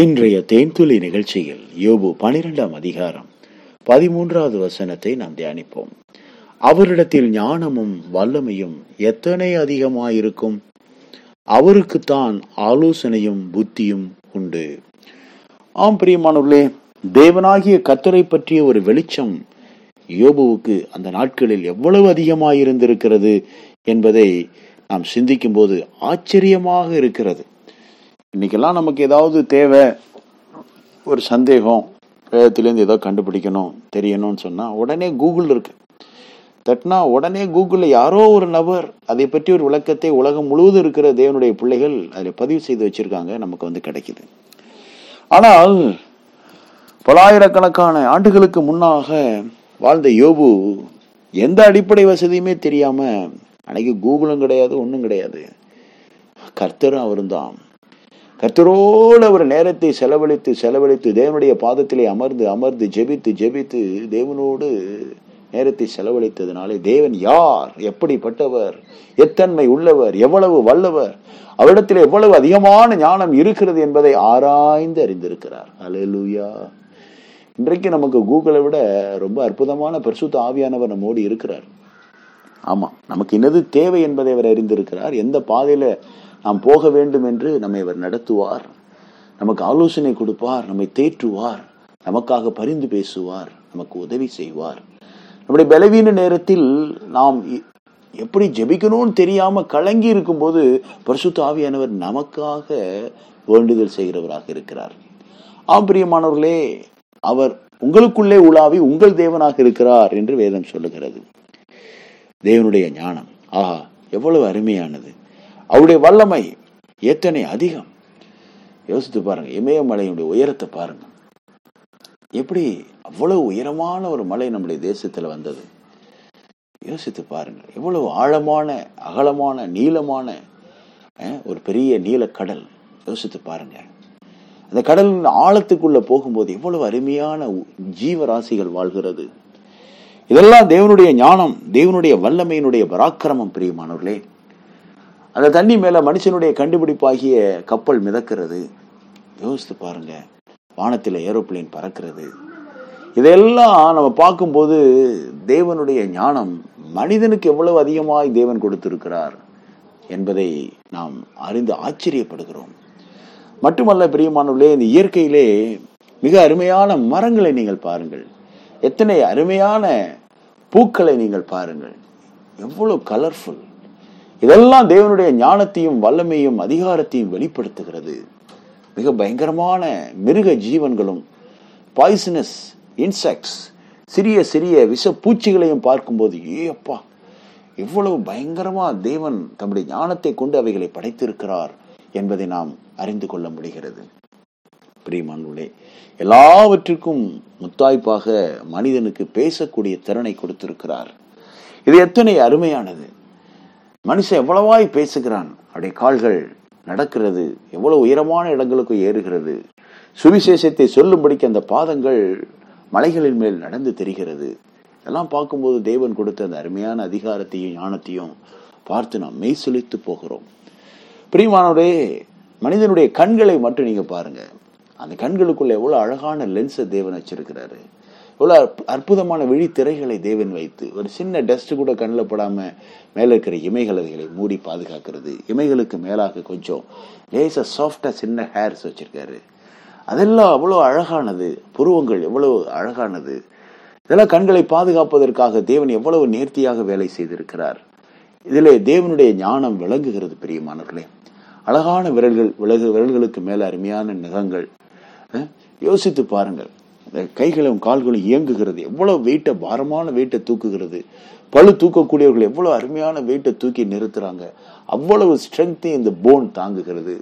இன்றைய தேன்துளி நிகழ்ச்சியில் யோபு பனிரெண்டாம் அதிகாரம் பதிமூன்றாவது வசனத்தை நாம் தியானிப்போம். அவரிடத்தில் ஞானமும் வல்லமையும் எத்தனை அதிகமாயிருக்கும்? அவருக்குத்தான் ஆலோசனையும் புத்தியும் உண்டு. ஆம் பிரியமானவர்களே தேவனாகிய கத்தரை பற்றிய ஒரு வெளிச்சம் யோபுவுக்கு அந்த நாட்களில் எவ்வளவு அதிகமாயிருந்திருக்கிறது என்பதை நாம் சிந்திக்கும் போது ஆச்சரியமாக இருக்கிறது. இன்னைக்கெல்லாம் நமக்கு ஏதாவது தேவை ஒரு சந்தேகம் வேதத்திலேருந்து ஏதோ கண்டுபிடிக்கணும் தெரியணும்னு சொன்னா உடனே கூகுள் இருக்கு. தட்டினா உடனே கூகுளில் யாரோ ஒரு நபர் அதை பற்றி ஒரு விளக்கத்தை உலகம் முழுவதும் இருக்கிற தேவனுடைய பிள்ளைகள் அதில் பதிவு செய்து வச்சிருக்காங்க நமக்கு வந்து கிடைக்குது. ஆனால் பலாயிரக்கணக்கான ஆண்டுகளுக்கு முன்னாக வாழ்ந்த யோபு எந்த அடிப்படை வசதியுமே தெரியாம அன்னைக்கு கூகுளும் கிடையாது ஒன்றும் கிடையாது. கர்த்தரும் அவரும் தான் கத்தரோடு அவர் நேரத்தை செலவழித்து செலவழித்து தேவனுடைய பாதத்திலே அமர்ந்து அமர்ந்து ஜெபித்து ஜெபித்து தேவனோடு நேரத்தை செலவழித்ததுனாலே தேவன் யார்? எப்படிப்பட்டவர்? எத்தன்மை உள்ளவர்? எவ்வளவு வல்லவர்? அவரிடத்தில் எவ்வளவு அதிகமான ஞானம் இருக்கிறது என்பதை ஆராய்ந்து அறிந்திருக்கிறார். அலலூயா இன்றைக்கு நமக்கு கூகுளை விட ரொம்ப அற்புதமான பரிசுத்த ஆவியானவர் நம்மோடு இருக்கிறார். ஆமா நமக்கு என்னது தேவை என்பதை அவர் அறிந்திருக்கிறார். எந்த பாதையில நாம் போக வேண்டும் என்று நம்மை அவர் நடத்துவார். நமக்கு ஆலோசனை கொடுப்பார் நம்மை தேற்றுவார் நமக்காக பரிந்து பேசுவார் நமக்கு உதவி செய்வார். நம்முடைய பலவீன நேரத்தில் நாம் எப்படி ஜெபிக்கணும்னு தெரியாம கலங்கி இருக்கும்போது பரிசுத்த ஆவியானவர் நமக்காக வேண்டுதல் செய்கிறவராக இருக்கிறார். ஆம் பிரியமானவர்களே அவர் உங்களுக்குள்ளே உலாவி உங்கள் தேவனாக இருக்கிறார் என்று வேதம் சொல்லுகிறது. தேவனுடைய ஞானம். ஆஹா எவ்வளவு அருமையானது. அவருடைய வல்லமை எத்தனை அதிகம்? யோசித்து பாருங்க. இமயமலையுடைய உயரத்தை பாருங்க. எப்படி அவ்வளவு உயரமான ஒரு மலை நம்முடைய தேசத்துல வந்தது? யோசித்து பாருங்க. எவ்வளவு ஆழமான அகலமான நீளமான ஒரு பெரிய நீலக்கடல். யோசித்து பாருங்க. அந்த கடலின் ஆழத்துக்குள்ள போகும்போது எவ்வளவு அருமையான ஜீவராசிகள் வாழ்கிறது. இதெல்லாம் தேவனுடைய ஞானம் தேவனுடைய வல்லமையினுடைய பராக்கிரமம் பிரியமானவர்களே. அந்த தண்ணி மேல மனுஷனுடைய கண்டுபிடிப்பாகிய கப்பல் மிதக்கிறது. யோசித்து பாருங்க. வானத்தில் ஏரோப்ளேன் பறக்கிறது. இதெல்லாம் நம்ம பார்க்கும்போது தேவனுடைய ஞானம் மனிதனுக்கு எவ்வளவு அதிகமாய் தேவன் கொடுத்திருக்கிறார் என்பதை நாம் அறிந்து ஆச்சரியப்படுகிறோம். மட்டுமல்ல பிரியமானவர்களே இந்த இயற்கையிலே மிக அருமையான மரங்களை நீங்கள் பாருங்கள். எத்தனை அருமையான பூக்களை நீங்கள் பாருங்கள். எவ்வளவு கலர்ஃபுல் இதெல்லாம் தேவனுடைய ஞானத்தையும் வல்லமையும் அதிகாரத்தையும் வெளிப்படுத்துகிறது. மிக பயங்கரமான மிருக ஜீவன்களும் பாய்சனஸ் இன்செக்ட்ஸ் சிறிய சிறிய விஷ பூச்சிகளையும் பார்க்கும்போது ஏப்பா இவ்வளவு எவ்வளவு பயங்கரமா தேவன் தம்முடைய ஞானத்தை கொண்டு அவைகளை படைத்திருக்கிறார் என்பதை நாம் அறிந்து கொள்ள முடிகிறது. பிரியமானே எல்லாவற்றிற்கும் முத்தாய்ப்பாக மனிதனுக்கு பேசக்கூடிய திறனை கொடுத்திருக்கிறார். இது எத்தனை அருமையானது! மனுஷன் எவ்வளவாய் பேசுகிறான்? அவருடைய கால்கள் நடக்கிறது. எவ்வளவு உயரமான இடங்களுக்கு ஏறுகிறது. சுவிசேஷத்தை சொல்லும்படிக்கு அந்த பாதங்கள் மலைகளின் மேல் நடந்து தெரிகிறது. இதெல்லாம் பார்க்கும்போது தேவன் கொடுத்த அந்த அருமையான அதிகாரத்தையும் ஞானத்தையும் பார்த்து நாம் மெய் செலுத்து போகிறோம். பிரியமானவரே மனிதனுடைய கண்களை மட்டும் நீங்க பாருங்க. அந்த கண்களுக்குள்ள எவ்வளவு அழகான லென்ஸை தேவன் வச்சிருக்கிறாரு. எவ்வளவு அற்புதமான விழித்திரைகளை தேவன் வைத்து ஒரு சின்ன டஸ்ட் கூட கண்ணில் படாம மேலே இருக்கிற இமைகளை மூடி பாதுகாக்கிறது. இமைகளுக்கு மேலாக கொஞ்சம் லேசா சாஃப்டா சின்ன ஹேர்ஸ் வச்சிருக்காரு. அதெல்லாம் அவ்வளோ அழகானது. புருவங்கள் எவ்வளவு அழகானது. இதெல்லாம் கண்களை பாதுகாப்பதற்காக தேவன் எவ்வளவு நேர்த்தியாக வேலை செய்திருக்கிறார். இதிலே தேவனுடைய ஞானம் விளங்குகிறது பிரியமானவர்களே. அழகான விரல்கள் விலகு விரல்களுக்கு மேல அருமையான நகங்கள். யோசித்து பாருங்கள். கைகளும் கால்களும் இயங்குகிறது. எவ்வளவு வெயிட்டை பாரமான வெயிட்டை தூக்குகிறது. பழு தூக்கக்கூடியவர்கள் எவ்வளவு அருமையான வெயிட்டை தூக்கி நிறுத்துறாங்க. அவ்வளவு ஸ்ட்ரென்த்தையும் இந்த போன் தாங்குகிறது.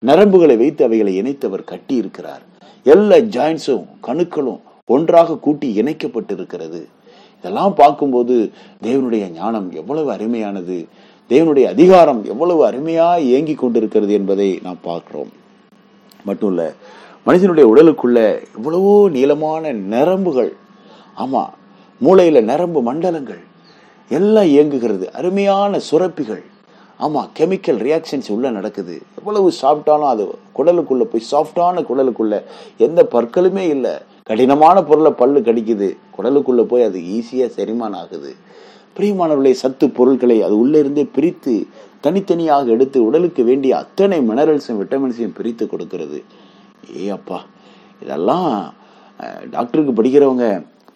நரம்புகளை வைத்து அவைகளை இணைத்தவர் கட்டி இருக்கிறார். எல்லா ஜாயின்ஸும் கணுக்களும் ஒன்றாக கூட்டி இணைக்கப்பட்டிருக்கிறது. இதெல்லாம் பார்க்கும்போது தேவனுடைய ஞானம் எவ்வளவு அருமையானது. தேவனுடைய அதிகாரம் எவ்வளவு அருமையாக இயங்கி கொண்டிருக்கிறது என்பதை நாம் பார்க்கிறோம். மட்டும் இல்லை மனிதனுடைய உடலுக்குள்ள எவ்வளவோ நீளமான நரம்புகள் ஆமாம் மூளையில் நரம்பு மண்டலங்கள் எல்லாம் இயங்குகிறது. அருமையான சுரப்பிகள். ஆமாம் கெமிக்கல் ரியாக்ஷன்ஸ் உள்ளே நடக்குது. எவ்வளவு சாப்பிட்டாலும் அது குடலுக்குள்ளே போய் சாஃப்டான குடலுக்குள்ள எந்த பற்களுமே இல்லை. கடினமான பொருளை பல்லு கடிக்குது. குடலுக்குள்ளே போய் அது ஈஸியாக செரிமானம் ஆகுது. பிரியமானவர்களை சத்து பொருட்களை அது உள்ளே இருந்தே பிரித்து தனித்தனியாக எடுத்து உடலுக்கு வேண்டிய அத்தனை மினரல்ஸும் விட்டமின்ஸையும் பிரித்து கொடுக்கிறது. ஏ அப்பா இதெல்லாம் டாக்டருக்கு படிக்கிறவங்க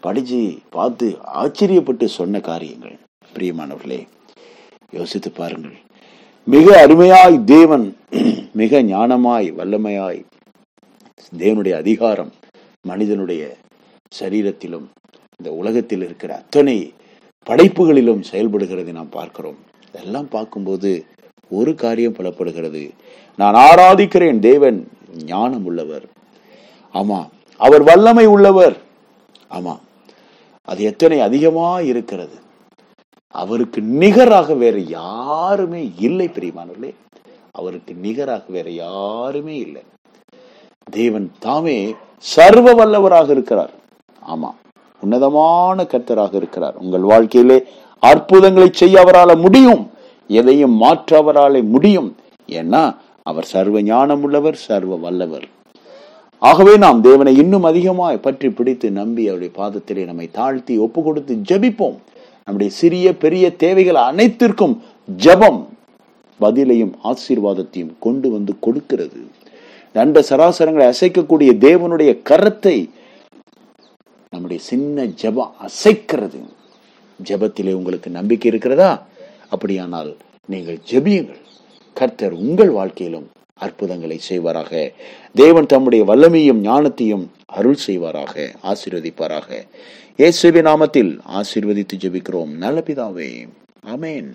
படிச்சு பார்த்து ஆச்சரியப்பட்டு சொன்ன காரியங்கள். பிரியமானவர்களே யோசித்து பாருங்கள். மிக அருமையாய் தேவன் மிக ஞானமாய் வல்லமையாய் தேவனுடைய அதிகாரம் மனிதனுடைய சரீரத்திலும் இந்த உலகத்தில் இருக்கிற அத்தனை படைப்புகளிலும் செயல்படுகிறதை நாம் பார்க்கிறோம். இதெல்லாம் பார்க்கும்போது ஒரு காரியம் புலப்படுகிறது. நான் ஆராதிக்கிறேன் தேவன் ஞானம் உள்ளவர். ஆமா அவர் வல்லமை உள்ளவர். ஆமா அது எத்தனை அதிகமா இருக்கிறது. அவருக்கு நிகராக வேற யாருமே இல்லை பிரியமானவர்களே. அவருக்கு நிகராக வேற யாருமே இல்லை. தேவன் தாமே சர்வ வல்லவராக இருக்கிறார். ஆமா உன்னதமான கர்த்தராக இருக்கிறார். உங்கள் வாழ்க்கையிலே அற்புதங்களை செய்ய அவரால முடியும். எதையும் மாற்ற அவராலே முடியும். ஏன்னா அவர் சர்வ ஞானம் உள்ளவர் சர்வ வல்லவர். ஆகவே நாம் தேவனை இன்னும் அதிகமாய் பற்றி பிடித்து நம்பி அவருடைய பாதத்திலே நம்மை தாழ்த்தி ஒப்பு கொடுத்து ஜெபிப்போம். நம்முடைய சிறிய பெரிய தேவைகள் அனைத்திற்கும் ஜபம் பதிலையும் ஆசீர்வாதத்தையும் கொண்டு வந்து கொடுக்கிறது. நண்ட சராசரங்களை அசைக்கக்கூடிய தேவனுடைய கரத்தை நம்முடைய சின்ன ஜெபம் அசைக்கிறது. ஜபத்திலே உங்களுக்கு நம்பிக்கை இருக்கிறதா? அப்படியானால் நீங்கள் ஜெபியுங்கள். கர்த்தர் உங்கள் வாழ்க்கையிலும் அற்புதங்களை செய்வாராக. தேவன் தம்முடைய வல்லமையும் ஞானத்தையும் அருள் செய்வாராக ஆசீர்வதிப்பாராக. ஏசுவி நாமத்தில் ஆசீர்வதித்து ஜெபிக்கிறோம். நல்ல பிதாவே அமேன்